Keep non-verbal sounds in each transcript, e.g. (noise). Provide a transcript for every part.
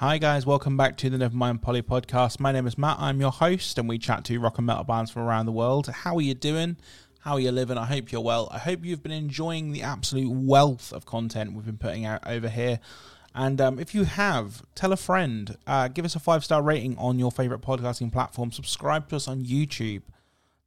Hi guys, welcome back to the Nevermind Polly podcast. My name is Matt. I'm your host, and we chat to rock and metal bands from around the world. How are you doing? How are you living? I hope you're well. I hope you've been enjoying the absolute wealth of content we've been putting out over here. And um, if you have, tell a friend. Uh, give us a five star rating on your favorite podcasting platform. Subscribe to us on YouTube.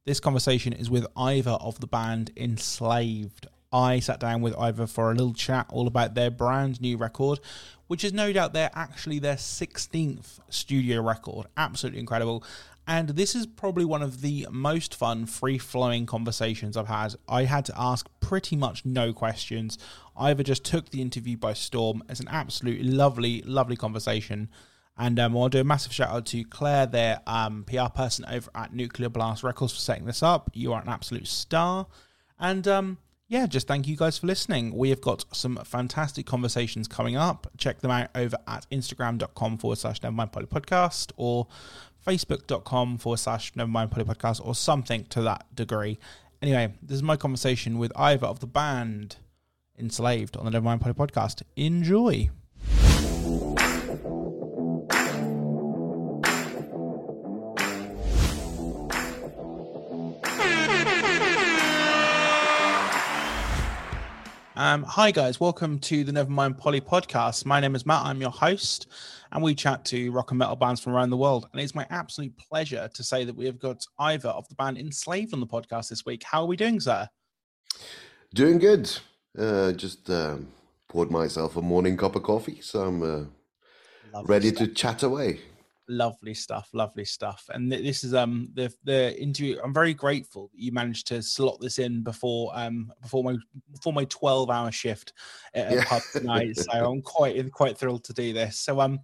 This conversation is with Iver of the band Enslaved. I sat down with Iver for a little chat all about their brand new record, which is no doubt their actually their 16th studio record. Absolutely incredible. And this is probably one of the most fun, free flowing conversations I've had. I had to ask pretty much no questions. Iver just took the interview by storm. It's an absolutely lovely, lovely conversation. And um, I'll do a massive shout out to Claire, their um, PR person over at Nuclear Blast Records, for setting this up. You are an absolute star. And um, yeah, just thank you guys for listening. We have got some fantastic conversations coming up. Check them out over at instagram.com forward slash Nevermind Poly Podcast or facebook.com forward slash Nevermind Poly Podcast or something to that degree. Anyway, this is my conversation with Iver of the band Enslaved on the Nevermind Poly Podcast. Enjoy. Um, hi, guys. Welcome to the Nevermind Polly podcast. My name is Matt. I'm your host, and we chat to rock and metal bands from around the world. And it's my absolute pleasure to say that we have got Iver of the band Enslaved on the podcast this week. How are we doing, sir? Doing good. Uh, just uh, poured myself a morning cup of coffee, so I'm uh, ready stuff. to chat away lovely stuff lovely stuff. And this is um the the interview i'm very grateful that you managed to slot this in before um before my before my 12 hour shift at a yeah. pub tonight. So (laughs) i'm quite quite thrilled to do this. So um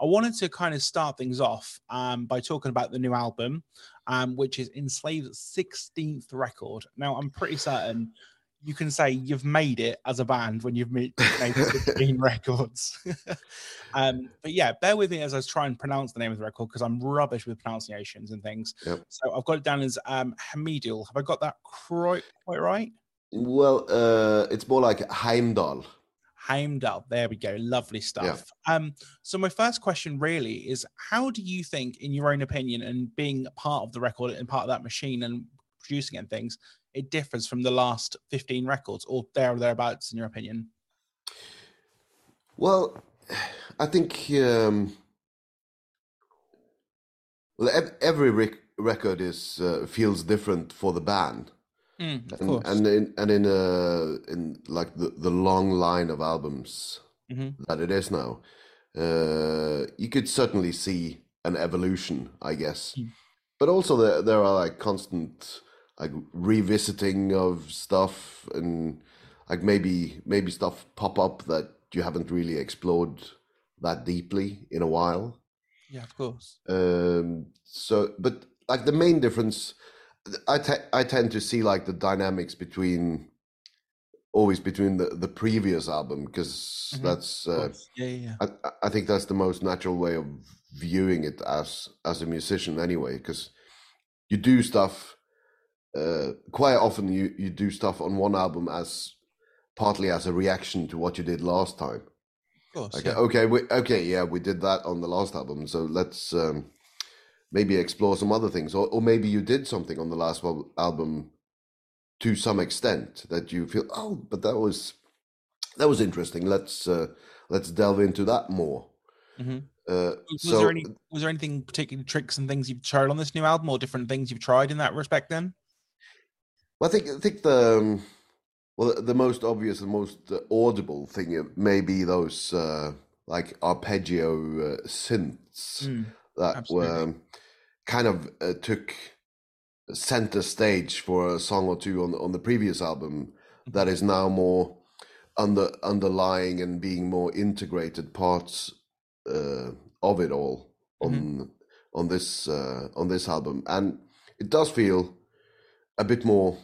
i wanted to kind of start things off um by talking about the new album um which is enslaved 16th record. Now i'm pretty certain you can say you've made it as a band when you've made, made 15 (laughs) records. (laughs) um, but yeah, bear with me as I try and pronounce the name of the record because I'm rubbish with pronunciations and things. Yep. So I've got it down as um, Hamidul. Have I got that quite, quite right? Well, uh, it's more like Heimdal. Heimdal. There we go. Lovely stuff. Yeah. Um, so my first question really is how do you think, in your own opinion, and being part of the record and part of that machine and producing and things, it differs from the last 15 records or there or thereabouts in your opinion well i think um, well every rec- record is uh, feels different for the band mm, and, and in and in uh in like the, the long line of albums mm-hmm. that it is now uh you could certainly see an evolution i guess mm. but also there, there are like constant like revisiting of stuff and like maybe maybe stuff pop up that you haven't really explored that deeply in a while. Yeah, of course. Um, so, but like the main difference, I te- I tend to see like the dynamics between always between the the previous album because mm-hmm. that's uh, yeah, yeah. I, I think that's the most natural way of viewing it as as a musician anyway because you do stuff uh, quite often you you do stuff on one album as partly as a reaction to what you did last time. Course, okay, yeah. okay, we, okay, yeah, we did that on the last album, so let's um, maybe explore some other things, or or maybe you did something on the last album to some extent that you feel, oh, but that was that was interesting. Let's uh, let's delve into that more. Mm-hmm. Uh, was so, there any was there anything particular tricks and things you've tried on this new album, or different things you've tried in that respect? Then well, I think I think the um, well the most obvious and most audible thing may be those uh, like arpeggio uh, synths mm, that absolutely. were um, kind of uh, took center stage for a song or two on on the previous album that is now more under underlying and being more integrated parts uh, of it all on mm-hmm. on this uh, on this album and it does feel a bit more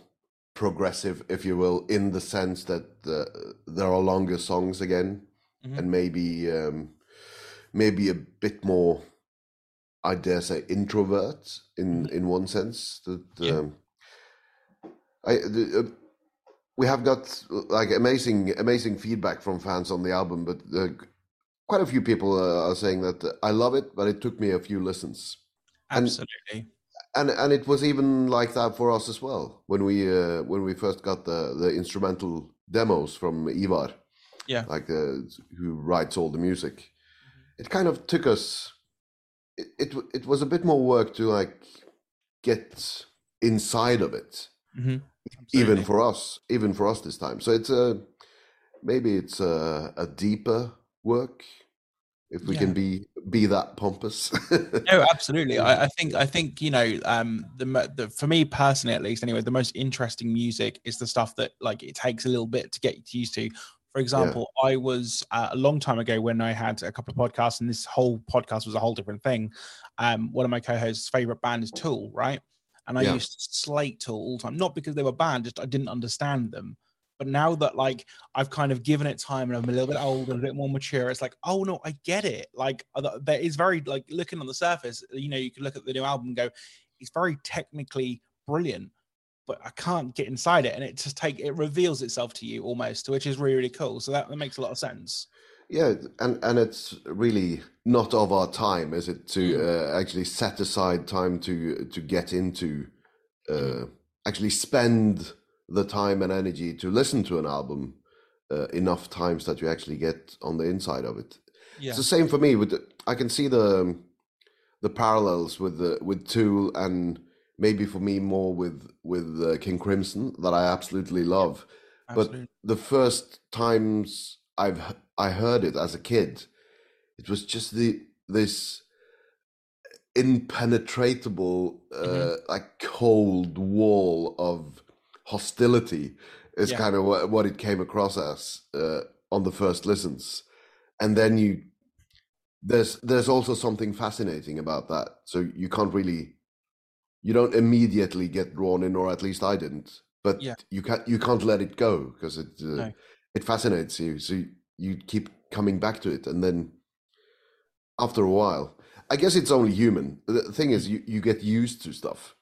progressive, if you will, in the sense that uh, there are longer songs again, mm-hmm. and maybe um, maybe a bit more, I dare say, introvert in mm-hmm. in one sense. That yeah. um, I. The, uh, we have got like amazing, amazing feedback from fans on the album, but uh, quite a few people uh, are saying that uh, I love it, but it took me a few listens. Absolutely. And, and and it was even like that for us as well when we uh, when we first got the the instrumental demos from Ivar, Yeah. like uh, who writes all the music. It kind of took us. It, it it was a bit more work to like get inside of it, hmm even for us, even for us this time. So it's a maybe it's a, a deeper work if we Yeah. can be be that pompous. no (laughs) absolutely I, I think i think you know um the, the for me personally at least anyway the most interesting music is the stuff that like it takes a little bit to get used to for example i was uh, a long time ago when i had a couple of podcasts and this whole podcast was a whole different thing um one of my co-hosts favorite band is tool right and i Yeah. used to slate tool all the time not because they were banned just i didn't understand them but now that like I've kind of given it time and I'm a little bit older, a bit more mature, it's like, oh no, I get it. Like uh, there is very like looking on the surface, you know, you can look at the new album and go, it's very technically brilliant, but I can't get inside it, and it just take it reveals itself to you almost, which is really really cool. So that, that makes a lot of sense. Yeah, and and it's really not of our time, is it, to Mm. uh, actually set aside time to to get into, uh, actually spend the time and energy to listen to an album uh, enough times that you actually get on the inside of it. Yeah, It's the same for me. With the, I can see the the parallels with the with Tool and maybe for me more with with uh, King Crimson that I absolutely love absolutely. but the first times I've I heard it as a kid, it was just the this impenetrable, uh, Mhm. like cold wall of hostility is Yeah. kind of what, what it came across as uh, on the first listens, and then you there's there's also something fascinating about that. So you can't really you don't immediately get drawn in, or at least I didn't. But Yeah. you can't you can't let it go because it uh, No. it fascinates you. So you, you keep coming back to it, and then after a while, I guess it's only human. The thing is, you, you get used to stuff,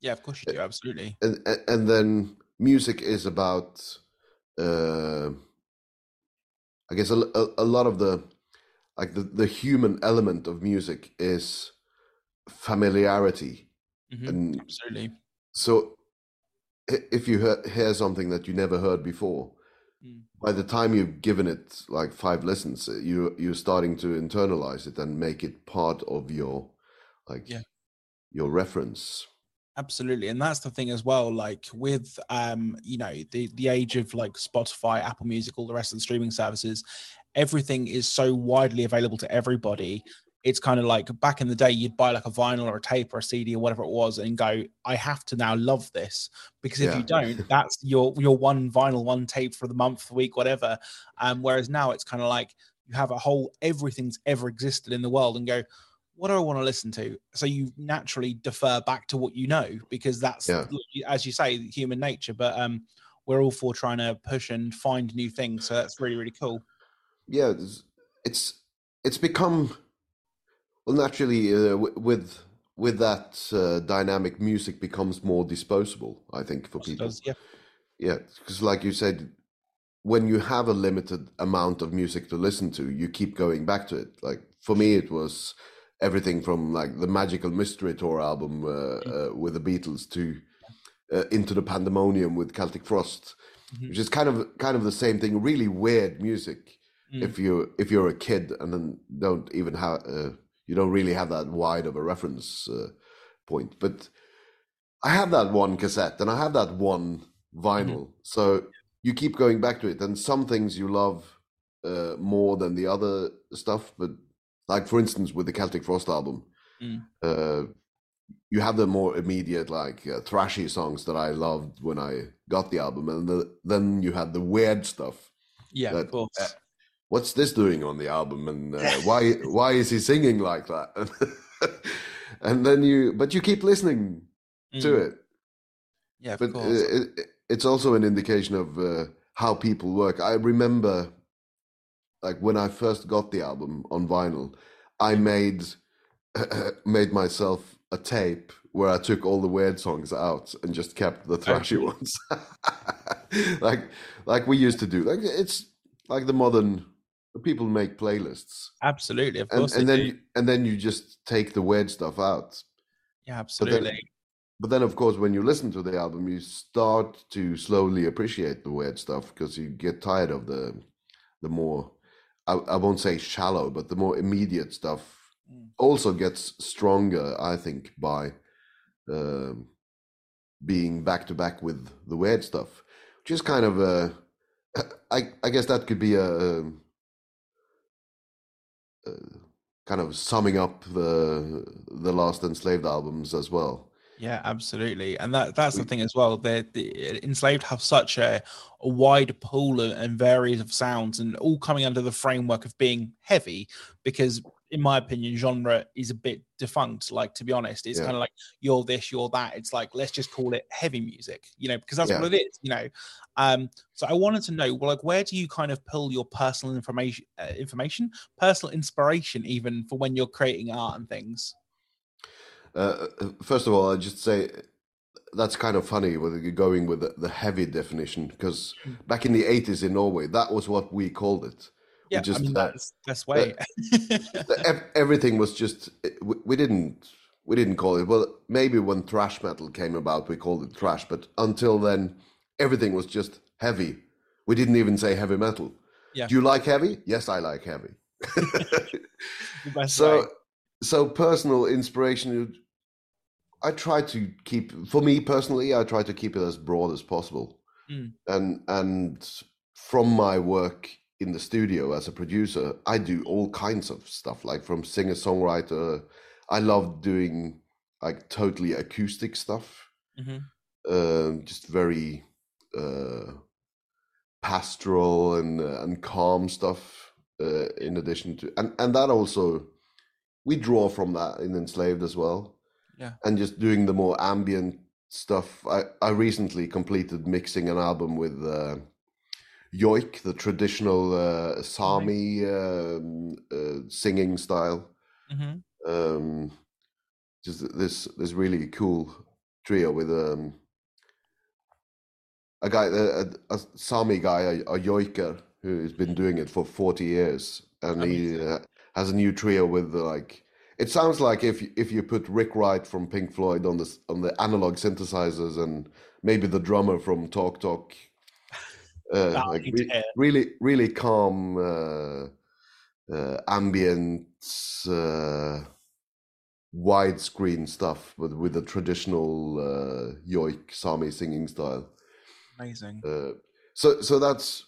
yeah, of course you do, absolutely. and and, and then music is about, uh, I guess a, a, a lot of the like the, the human element of music is familiarity Mhm, and Absolutely. so if you hear, hear something that you never heard before Mm. by the time you've given it like five listens uh, you you're starting to internalize it and make it part of your like Yeah. your reference absolutely and that's the thing as well like with um you know the the age of like spotify apple music all the rest of the streaming services everything is so widely available to everybody it's kind of like back in the day you'd buy like a vinyl or a tape or a cd or whatever it was and go i have to now love this because if Yeah. you don't that's your your one vinyl one tape for the month the week whatever um whereas now it's kind of like you have a whole everything's ever existed in the world and go what do I want to listen to? So you naturally defer back to what you know because that's, Yeah. as you say, human nature. But um, we're all for trying to push and find new things. So that's really, really cool. yeah it's it's, become well naturally uh, with with that uh, dynamic music becomes more disposable i think for people does, yeah. Yeah, because like you said, when you have a limited amount of music to listen to, you keep going back to it. Like for me, it was everything from like the Magical Mystery Tour album uh, uh, with the Beatles to uh, Into the Pandemonium with Celtic Frost, Mhm. which is kind of kind of the same thing. Really weird music Mm. if you if you're a kid and then don't even have uh, you don't really have that wide of a reference uh, point. But I have that one cassette and I have that one vinyl. So you keep going back to it, and some things you love uh, more than the other stuff. But like for instance, with the Celtic Frost album, Mm. uh, you have the more immediate like uh, thrashy songs that I loved when I got the album, and the, then you had the weird stuff. Yeah, that- of course. uh, What's this doing on the album, and uh, (laughs) why why is he singing like that? (laughs) and then you, but you keep listening to Mm. it Yeah, of but uh, course. it, it- it's also an indication of uh, how people work. I remember, like when I first got the album on vinyl, I made (clears throat) made myself a tape where I took all the weird songs out and just kept the thrashy (laughs) ones, like like we used to do. Like it's like the modern people make playlists. Absolutely, of and, course. and they then do. and then you just take the weird stuff out. yeah, But then, absolutely. but then, of course, when you listen to the album, you start to slowly appreciate the weird stuff because you get tired of the the more I, I won't say shallow, but the more immediate stuff Mm. also gets stronger. I think by um, being back to back with the weird stuff, which is kind of a. I I guess that could be a. um, uh, kind of summing up the the last enslaved albums as well. Yeah, absolutely, and that that's the thing as well. The, the enslaved have such a, a wide pool of, and varies of sounds, and all coming under the framework of being heavy. Because, in my opinion, genre is a bit defunct. Like to be honest, it's Yeah. kind of like you're this, you're that. It's like let's just call it heavy music, you know, because that's Yeah. what it is, you know. Um, so I wanted to know, well, like, where do you kind of pull your personal information, uh, information, personal inspiration, even for when you're creating art and things? Uh, first of all, I just say that's kind of funny you're going with the, the heavy definition because Mm. back in the 80s in Norway, that was what we called it. We Yeah, just I mean uh, that's best way. (laughs) everything was just we, we didn't we didn't call it well maybe when thrash metal came about we called it thrash but until then everything was just heavy we didn't even say heavy metal Yeah. do you like heavy yes i like heavy (laughs) best (laughs) so way. So personal inspiration i try to keep for me personally i try to keep it as broad as possible Mm. and and from my work in the studio as a producer i do all kinds of stuff like from singer songwriter i love doing like totally acoustic stuff Mhm. um, just very uh, pastoral and uh, and calm stuff. Uh, in addition to and and that also we draw from that in enslaved as well. Yeah. and just doing the more ambient stuff. I I recently completed mixing an album with. Uh, Yoik, the traditional uh, Sami um, uh, singing style, Mhm. um, just this this really cool trio with um, a guy, a, a, a Sami guy, a, a Yoiker, who's been doing it for forty years, and he Amazing. uh, has a new trio with like. It sounds like if you- if you put Rick Wright from Pink Floyd on the on the analog synthesizers and maybe the drummer from Talk Talk, uh, (laughs) like re- really really calm, uh, uh, ambient. Uh, widescreen stuff with with the traditional uh, yoik Sami singing style. Amazing. Uh, so so that's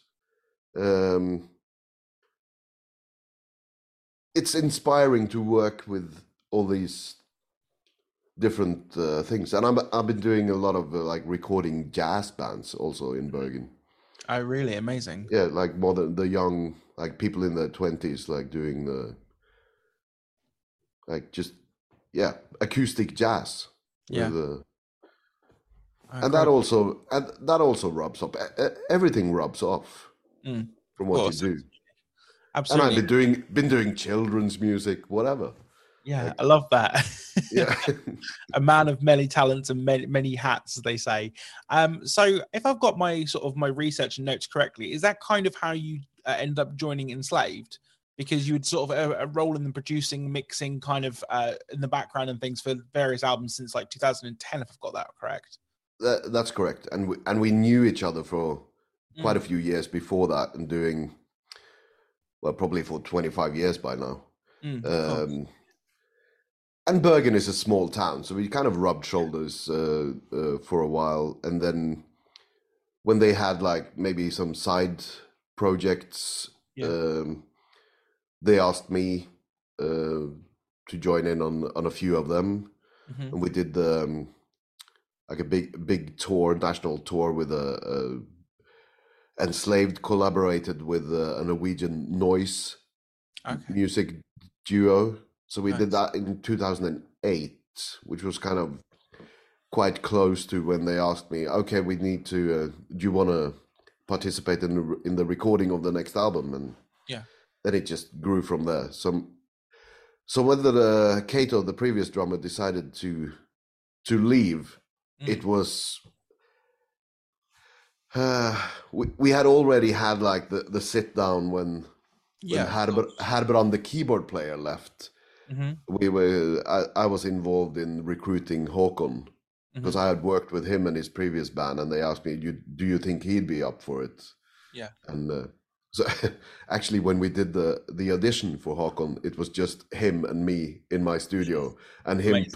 um, it's inspiring to work with all these different uh, things, and I'm I've been doing a lot of uh, like recording jazz bands also in Bergen. Oh, really amazing. Yeah, like more than the young like people in their twenties, like doing the like just yeah acoustic jazz. Yeah. With, uh, Oh, and that also and that also rubs up. Everything rubs off Mm, from what you do. And absolutely. I've been doing been doing children's music, whatever. yeah, like- I love that. (laughs) Yeah, (laughs) a man of many talents and many, many hats, as they say. Um, so, if I've got my sort of my research and notes correctly, is that kind of how you uh, end up joining Enslaved? Because you would sort of a, a role in the producing, mixing, kind of uh, in the background and things for various albums since like 2010, if I've got that correct. that, that's correct. And we, and we knew each other for quite a Mm. few years before that, and doing well, probably for twenty five years by now. Mm. Um, and Bergen is a small town, so we kind of rubbed shoulders uh, uh, for a while, and then when they had like maybe some side projects, Yeah. um, they asked me uh, to join in on on a few of them, Mhm. and we did the um, like a big big tour, national tour with a, a enslaved collaborated with a, a Norwegian noise Okay. music duo. So we did that in 2008, which was kind of quite close to when they asked me, "Okay, we need to. Uh, do you want to participate in the, in the recording of the next album?" And Yeah. then it just grew from there. So, so whether the Cato, the previous drummer, decided to to leave, Mm. it was. Uh, (sighs) we we had already had like the, the sit down when Yeah, when Herber, Herbrand, the keyboard player, left, hmm we were I, I was involved in recruiting Håkon because I had worked with him and his previous band, and they asked me, "You do you think he'd be up for it?" Yeah. And uh, (laughs) so actually, when we did the the audition for Håkon, it was just him and me in my studio, (laughs) and him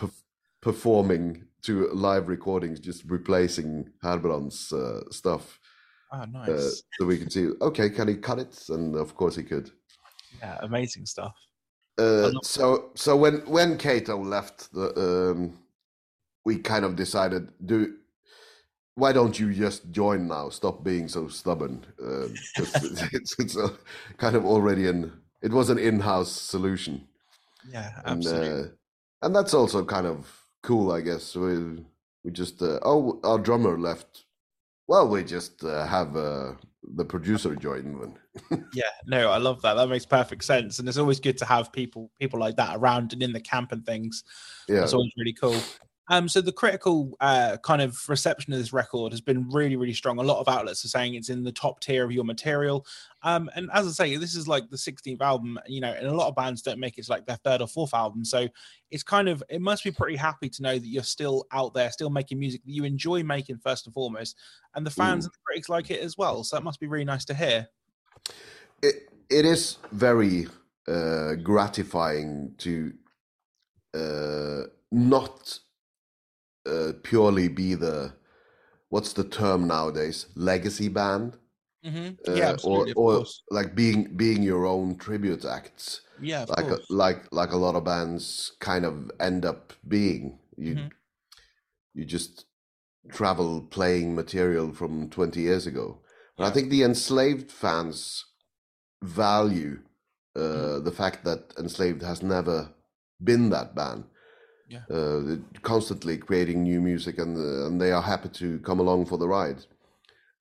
performing to live recordings, just replacing Herbrand's uh, stuff, Oh, uh, so we could see. Okay, can he cut it? And of course he could. yeah, amazing stuff. Uh, so so when when Cato left, the, um, we kind of decided do. Why don't you just join now? Stop being so stubborn. Um, (laughs) 'cause it's it's a, kind of already an it was an in-house solution, Yeah, and absolutely. uh, and that's also kind of cool, I guess. We we just uh, oh our drummer left. Well, we just uh, have uh, the producer join then. (laughs) Yeah, no, I love that. That makes perfect sense, and it's always good to have people people like that around and in the camp and things. Yeah, it's always really cool. Um, so the critical uh, kind of reception of this record has been really, really strong. A lot of outlets are saying it's in the top tier of your material. Um, and as I say, this is like the 16th album, you know, and a lot of bands don't make it to like their third or fourth album. So it's kind of, it must be pretty happy to know that you're still out there, still making music that you enjoy making first and foremost. And the fans and the critics like it as well. So that must be really nice to hear. it it is very uh, gratifying to uh, not uh, purely be the what's the term nowadays legacy band Mm-hmm. uh, yeah, or or like being being your own tribute acts Yeah, like uh, course. like like a lot of bands kind of end up being you Mhm. you just travel playing material from 20 years ago and i think the enslaved fans value uh, Mm-hmm. the fact that enslaved has never been that band Yeah. uh, constantly creating new music and uh, and they are happy to come along for the ride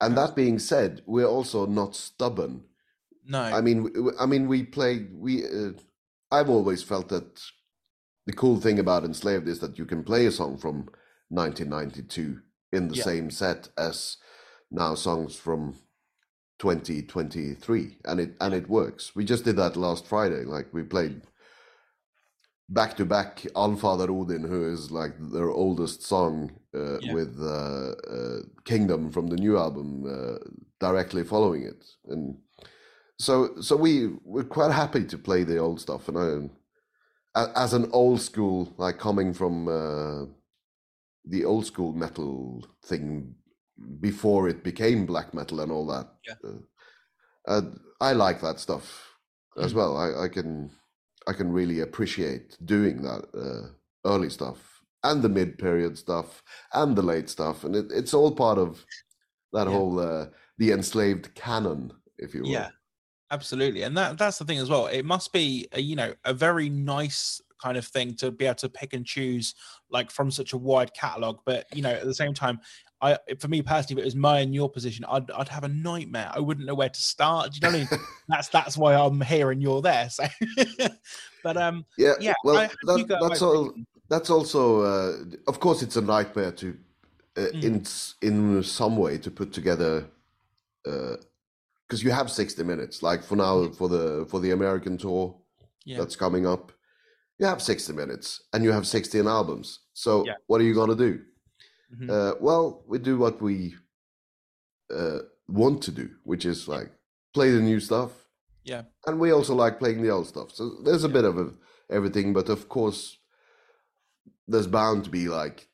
and that being said we're also not stubborn no. I mean, I mean, we play. We. Uh, I've always felt that the cool thing about Enslaved is that you can play a song from 1992 in the Yeah. same set as now songs from 2023, and it and it works. We just did that last Friday. Like we played back to back Allfader Odin, who is like their oldest song, uh, Yeah. with uh, uh, Kingdom from the new album uh, directly following it, and so so we we're quite happy to play the old stuff and I, as an old school like coming from uh, the old school metal thing before it became black metal and all that Yeah. uh, i like that stuff as Mhm. well I, I can i can really appreciate doing that uh, early stuff and the mid period stuff and the late stuff and it, it's all part of that Yeah. whole uh, the enslaved canon if you will Yeah, absolutely, and that that's the thing as well. It must be a, you know a very nice kind of thing to be able to pick and choose like from such a wide catalog. But you know, at the same time, I for me personally, if it was my in your position, I'd I'd have a nightmare. I wouldn't know where to start. Do you know what I mean? (laughs) that's that's why I'm here and you're there. So, (laughs) but um, Yeah, yeah, well, I- how do you that, that's all. That's also, uh, of course, it's a nightmare to, uh, Mm. in in some way, to put together, because you have sixty minutes. Like for now, for the for the American tour yeah, that's coming up, you have sixty minutes, and you have sixteen albums. So Yeah. what are you gonna do? mhm, Uh, well, we do what we uh, want to do, which is like play the new stuff, yeah, and we also like playing the old stuff. So there's a bit of a, everything, but of course, there's bound to be like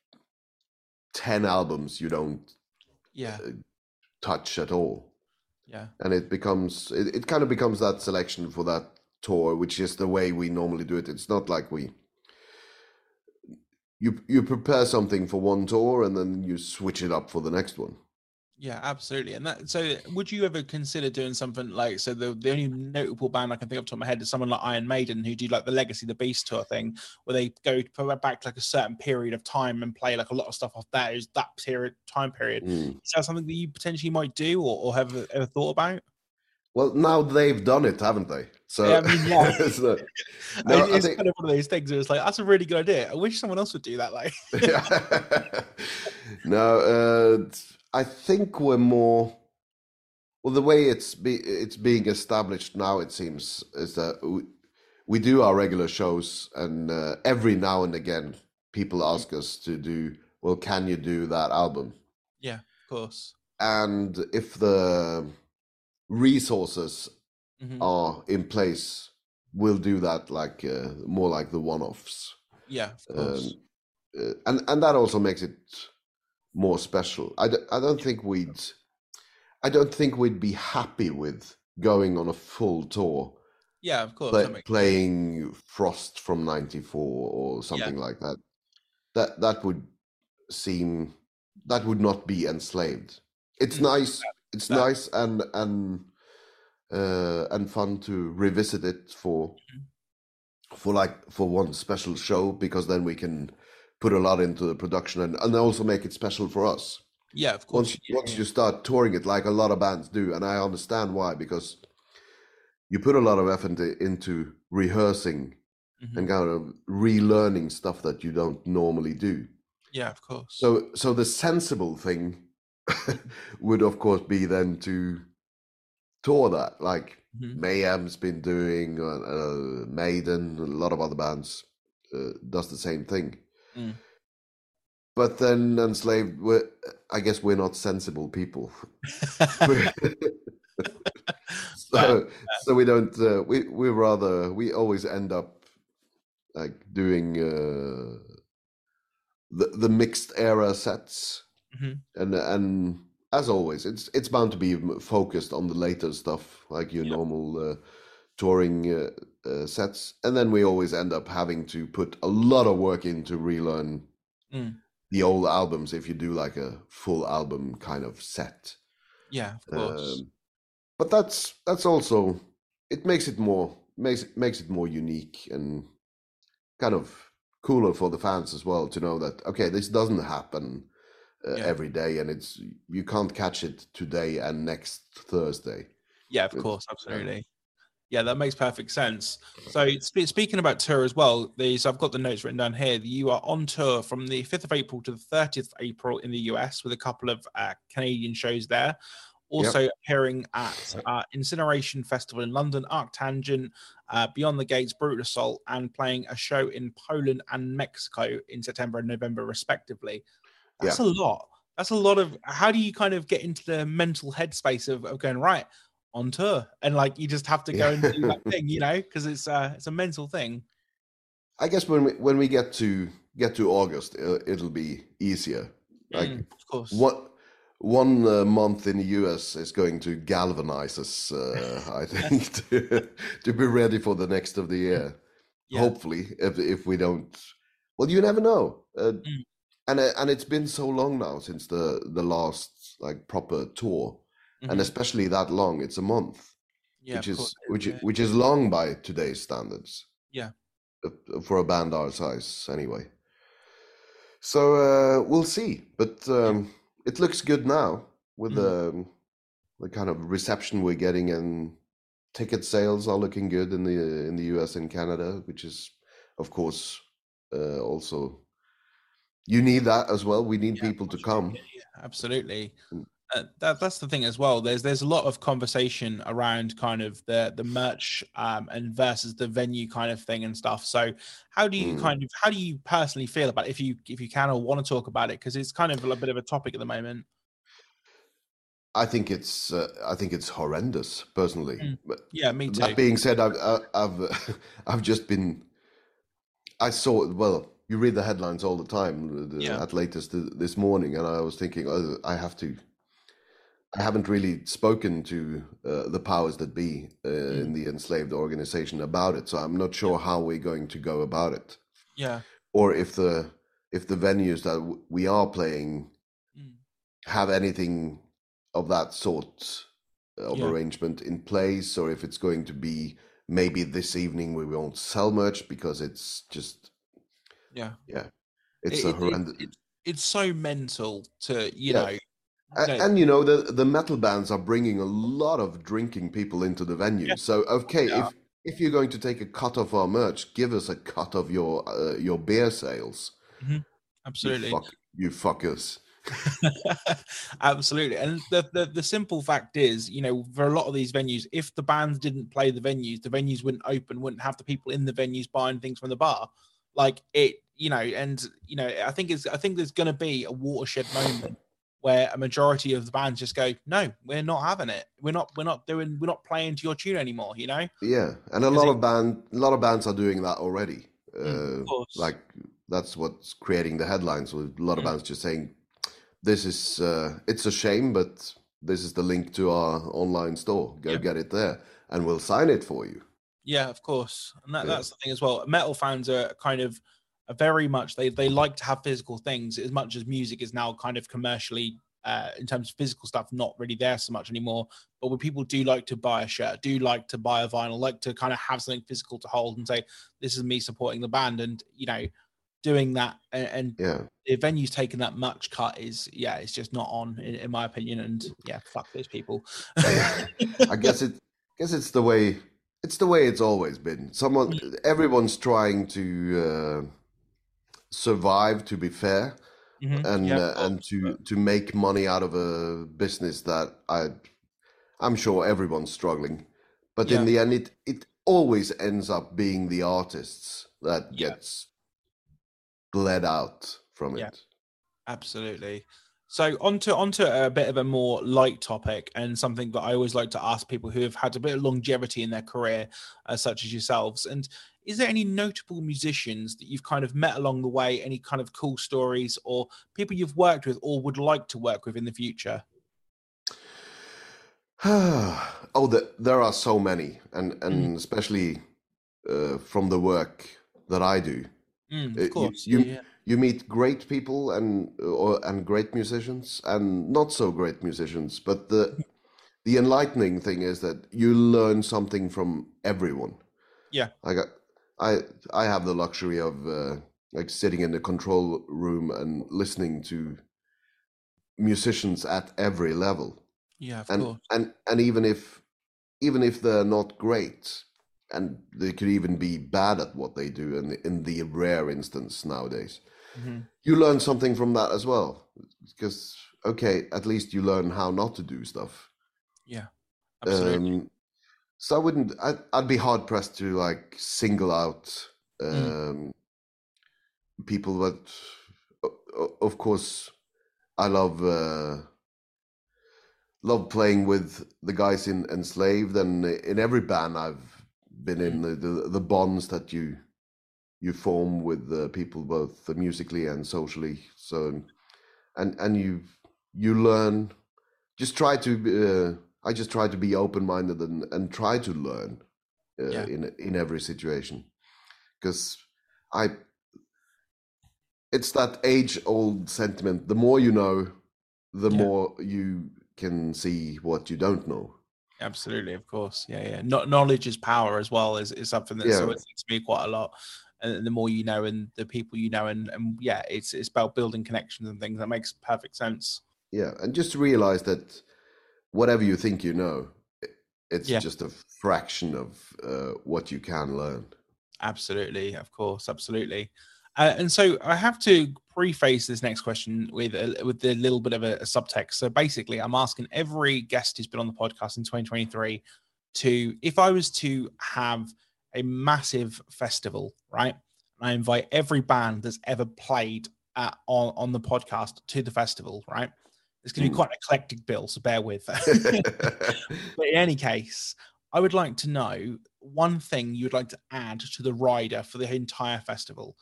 ten albums you don't yeah, touch at all, yeah, and it becomes it, it kind of becomes that selection for that tour, which is the way we normally do it. It's not like we you you prepare something for one tour and then you switch it up for the next one. Yeah, absolutely. And that so would you ever consider doing something like so the the only notable band I can think of top of my head is someone like Iron Maiden who do like the Legacy the Beast tour thing where they go back to like a certain period of time and play like a lot of stuff off that is that period time period. Mm. Is that something that you potentially might do or, or have ever thought about? Well, now they've done it, haven't they? So, Yeah, I mean, yeah. (laughs) so- (laughs) No, it's think- kind of one of those things where it's like that's a really good idea. I wish someone else would do that. Like, (laughs) no, uh, I think we're more. well, the way it's be, it's being established now, it seems, is that we, we do our regular shows, and uh, every now and again, people ask us to do. Well, can you do that album? Yeah, of course. And if the resources Mhm. are in place, we'll do that like uh, more like the one-offs. Yeah, of course. Um, uh, and and that also makes it more special. I, d- I don't think we'd I don't think we'd be happy with going on a full tour yeah, of course. play, playing Frost from '94 or something like that. That that would seem that would not be enslaved. It's Mm, nice. It's that- nice and and uh, and fun to revisit it for Mm-hmm. for like for one special show because then we can put a lot into the production and, and also make it special for us yeah, of course. once once you start touring it like a lot of bands do and i understand why because you put a lot of effort into- rehearsing Mhm. and kind of relearning stuff that you don't normally do Yeah, of course. so so the sensible thing (laughs) would of course be then to tour that like Mhm. mayhem's been doing uh, uh, maiden a lot of other bands uh, does the same thing Mm. but then enslaved we're, i guess we're not sensible people (laughs) so so we don't uh, we we rather we always end up like doing uh the the mixed era sets Mhm. and and as always it's it's bound to be focused on the later stuff like your Yeah. normal uh, touring uh, uh, sets and then we always end up having to put a lot of work in to relearn Mm. the old albums if you do like a full album kind of set yeah, of course. um, but that's that's also it makes it more makes it makes it more unique and kind of cooler for the fans as well to know that okay this doesn't happen uh, Yeah. every day and it's you can't catch it today and next Thursday. Yeah, of with- course, absolutely. Yeah, that makes perfect sense. So, spe- speaking about tour as well, these I've got the notes written down here. You are on tour from the 5th of April to the 30th of April in the US with a couple of uh, Canadian shows there. Also appearing at uh, Incineration Festival in London, Arctangent, uh, Beyond the Gates, Brutal Assault, and playing a show in Poland and Mexico in September and November, respectively. That's a lot. That's a lot of. How do you kind of get into the mental headspace of, of going right on tour and like you just have to go and do that (laughs) thing, you know, because it's uh it's a mental thing. I guess when we when we get to get to August it'll, it'll be easier. Like Mm, of course. What one uh, month in the US is going to galvanize us, uh, I (laughs) think, (laughs) to, to be ready for the next of the year. Yeah. Hopefully, if if we don't, well, you never know. Uh, Mm. And uh, and it's been so long now since the the last like proper tour, Mhm. and especially that long. It's a month, yeah, which is course which which is long by today's standards. Yeah. Uh, for a band our size, anyway. So uh, we'll see, but um, it looks good now with Mm-hmm. the the kind of reception we're getting, and ticket sales are looking good in the in the US and Canada, which is, of course, uh, also you need that as well. We need Yeah, people to come. yeah, yeah, absolutely. Mm. Uh, that that's the thing as well. There's there's a lot of conversation around kind of the the merch um, and versus the venue kind of thing and stuff. So how do you Mm. kind of how do you personally feel about it if you if you can or want to talk about it because it's kind of a bit of a topic at the moment. I think it's uh, I think it's horrendous personally. Mm. But Yeah, me too. that being said, I've I- I've (laughs) I've just been. I saw well. You read the headlines all the time. the- Yeah. At latest th- this morning, and I was thinking, oh, I have to. I haven't really spoken to uh, the powers that be uh, Mm. in the enslaved organization about it, so I'm not sure how we're going to go about it, yeah. or if the if the venues that w- we are playing Mm. have anything of that sort of Yeah. arrangement in place, or if it's going to be maybe this evening we won't sell merch because it's just Yeah. Yeah it's It- a it- it- horrendous. it- it's so mental to you Yeah. know. A- no, and you know the the metal bands are bringing a lot of drinking people into the venue. Yeah. So okay, Yeah. if if you're going to take a cut of our merch, give us a cut of your uh, your beer sales. You absolutely. fuck, you fuckers. (laughs) Absolutely. And the, the the simple fact is, you know, for a lot of these venues, if the bands didn't play the venues, the venues wouldn't open, wouldn't have the people in the venues buying things from the bar. Like it, you know, and you know, I think it's I think there's gonna be a watershed moment where a majority of the bands just go, No, we're not having it. We're not we're not doing we're not playing to your tune anymore, you know? Yeah. And a lot it, of band a lot of bands are doing that already. Mm, uh, like that's what's creating the headlines with a lot of mm. bands just saying this is uh, it's a shame, but this is the link to our online store. Go yep. get it there, and we'll sign it for you. Yeah, of course, and that, yeah. that's the thing as well. Metal fans are kind of very much they they like to have physical things as much as music is now kind of commercially uh, in terms of physical stuff not really there so much anymore. But when people do like to buy a shirt, do like to buy a vinyl, like to kind of have something physical to hold and say, "This is me supporting the band," and you know doing that and, and yeah. the venue's taking that much cut is yeah it's just not on in, in my opinion and yeah fuck those people. I guess it I guess it's the way it's the way it's always been. Someone (laughs) everyone's trying to uh, survive to be fair mm-hmm. and yeah, uh, and to to make money out of a business that i i'm sure everyone's struggling but yeah. in the end it it always ends up being the artists that gets bled out from yeah, it. Absolutely. So onto onto a bit of a more light topic and something that I always like to ask people who have had a bit of longevity in their career, uh, such as yourselves. And is there any notable musicians that you've kind of met along the way? Any kind of cool stories or people you've worked with or would like to work with in the future? (sighs) oh, the, there are so many, and and mm. especially uh, from the work that I do. Mm, of course. You, you, yeah, yeah. you, meet great people and or, and great musicians and not so great musicians, but the (laughs) the enlightening thing is that you learn something from everyone. Yeah. I got I I have the luxury of uh, like sitting in the control room and listening to musicians at every level. Yeah, and, course. And and even if even if they're not great, and they could even be bad at what they do in the, in the rare instance nowadays mm-hmm. you learn something from that as well because okay at least you learn how not to do stuff yeah absolutely um, so i wouldn't I'd, I'd, be hard pressed to like single out mm. um, mm. people but of course i love uh, love playing with the guys in enslaved and in every band i've been in the, the, the bonds that you you form with the people both musically and socially so and and you you learn just try to uh, i just try to be open-minded and and try to learn uh, yeah. in in every situation because i it's that age old sentiment the more you know the yeah. more you can see what you don't know absolutely, of course, yeah, yeah. Not knowledge is power as well. Is is something that's yeah. always to me quite a lot. And the more you know, and the people you know, and and yeah, it's it's about building connections and things. That makes perfect sense. Yeah, and just to realize that whatever you think you know, it's yeah. just a fraction of uh, what you can learn. Absolutely, of course, absolutely. Uh, and so I have to preface this next question with a, with a little bit of a, a, subtext. So basically, I'm asking every guest who's been on the podcast in 2023 to, if I was to have a massive festival, right? And I invite every band that's ever played at, on on the podcast to the festival, right? It's going to be hmm. quite an eclectic bill, so bear with. (laughs) (laughs) but in any case, I would like to know one thing you would like to add to the rider for the entire festival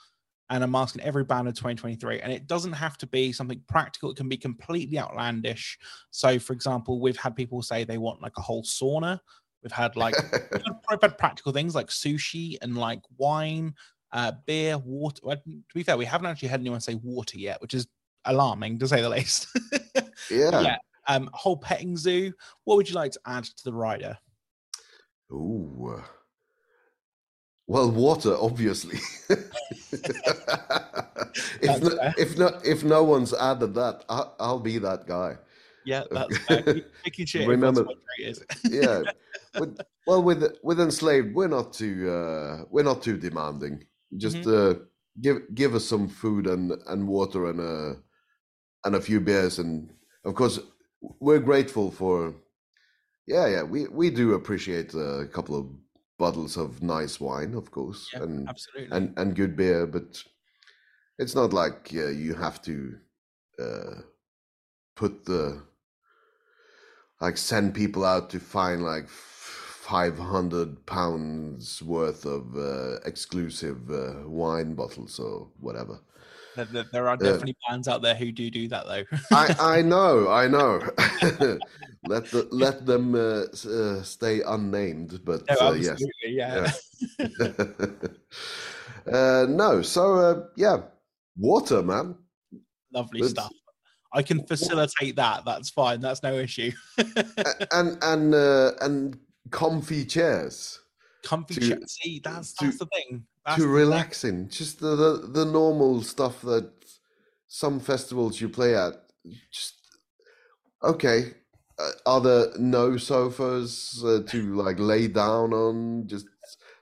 and I'm asking every band of 2023. And it doesn't have to be something practical, it can be completely outlandish. So, for example, we've had people say they want like a whole sauna. We've had like (laughs) we've had practical things like sushi and like wine, uh, beer, water. Well, to be fair, we haven't actually had anyone say water yet, which is alarming to say the least. Yeah. Yeah. Um, whole petting zoo. What would you like to add to the rider? Ooh. Well, water, obviously. (laughs) if, no, if not, if no one's added that, I'll, I'll be that guy. Yeah, (laughs) that's making sure. Remember, (laughs) yeah. With, well, with with enslaved, we're not too uh, we're not too demanding. Just mm-hmm. uh, give give us some food and and water and a and a few beers, and of course we're grateful for. Yeah, yeah, we we do appreciate a couple of bottles of nice wine, of course, Yeah, and absolutely. and and good beer, but it's not like uh, you have to uh, put the like send people out to find like five hundred pounds worth of uh, exclusive uh, wine bottles or whatever. There- are definitely bands out there who do do that though. (laughs) I I (laughs) know, I know. (laughs) let the let them uh, uh, stay unnamed, but No, uh, yes. absolutely, yeah. uh, no, so uh, yeah, water, man. Lovely It's- stuff. I can facilitate that. That's fine. That's no issue. And and uh, and comfy chairs Comfy To- chair. See, that's to- that's the thing. That's to the thing. relax in. Just the, the the normal stuff that some festivals you play at. Just okay. Uh, are there no sofas uh, to like lay down on? Just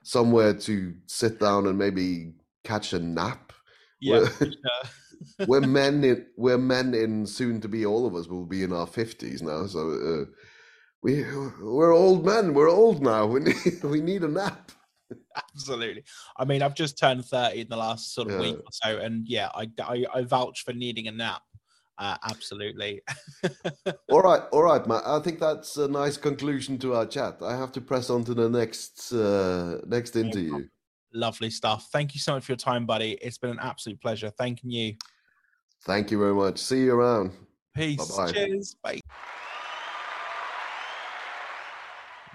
somewhere to sit down and maybe catch a nap. Yeah, for (laughs) sure. we're (laughs) men in we're men in soon to be all of us will be in our 50s now so uh, we we're old men we're old now (laughs) we need we need a nap Absolutely. I mean, I've just turned 30 in the last sort of Yeah. week or so. And yeah, I, I, I vouch for needing a nap. Uh, absolutely. (laughs) all right all right matt i think that's a nice conclusion to our chat i have to press on to the next uh next interview Lovely stuff. Thank you so much for your time, buddy. It's been an absolute pleasure. Thanking you. thank you very much see you around Peace. Bye-bye. Cheers. Bye.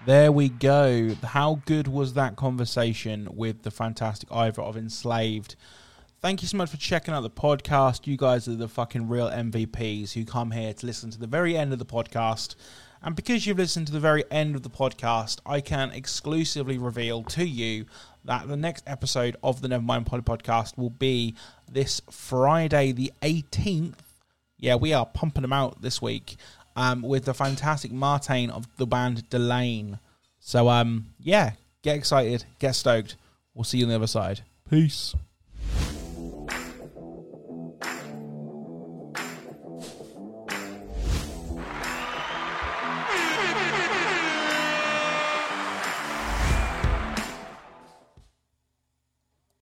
There we go. How good was that conversation with the fantastic Iver of Enslaved? Thank you so much for checking out the podcast. You guys are the fucking real MVPs who come here to listen to the very end of the podcast. And because you've listened to the very end of the podcast, I can exclusively reveal to you that the next episode of the Nevermind Poly podcast will be this Friday, the 18th yeah, we are pumping them out this week um, with the fantastic Martijn of the band Delain. So, um, yeah, get excited, get stoked. We'll see you on the other side. Peace.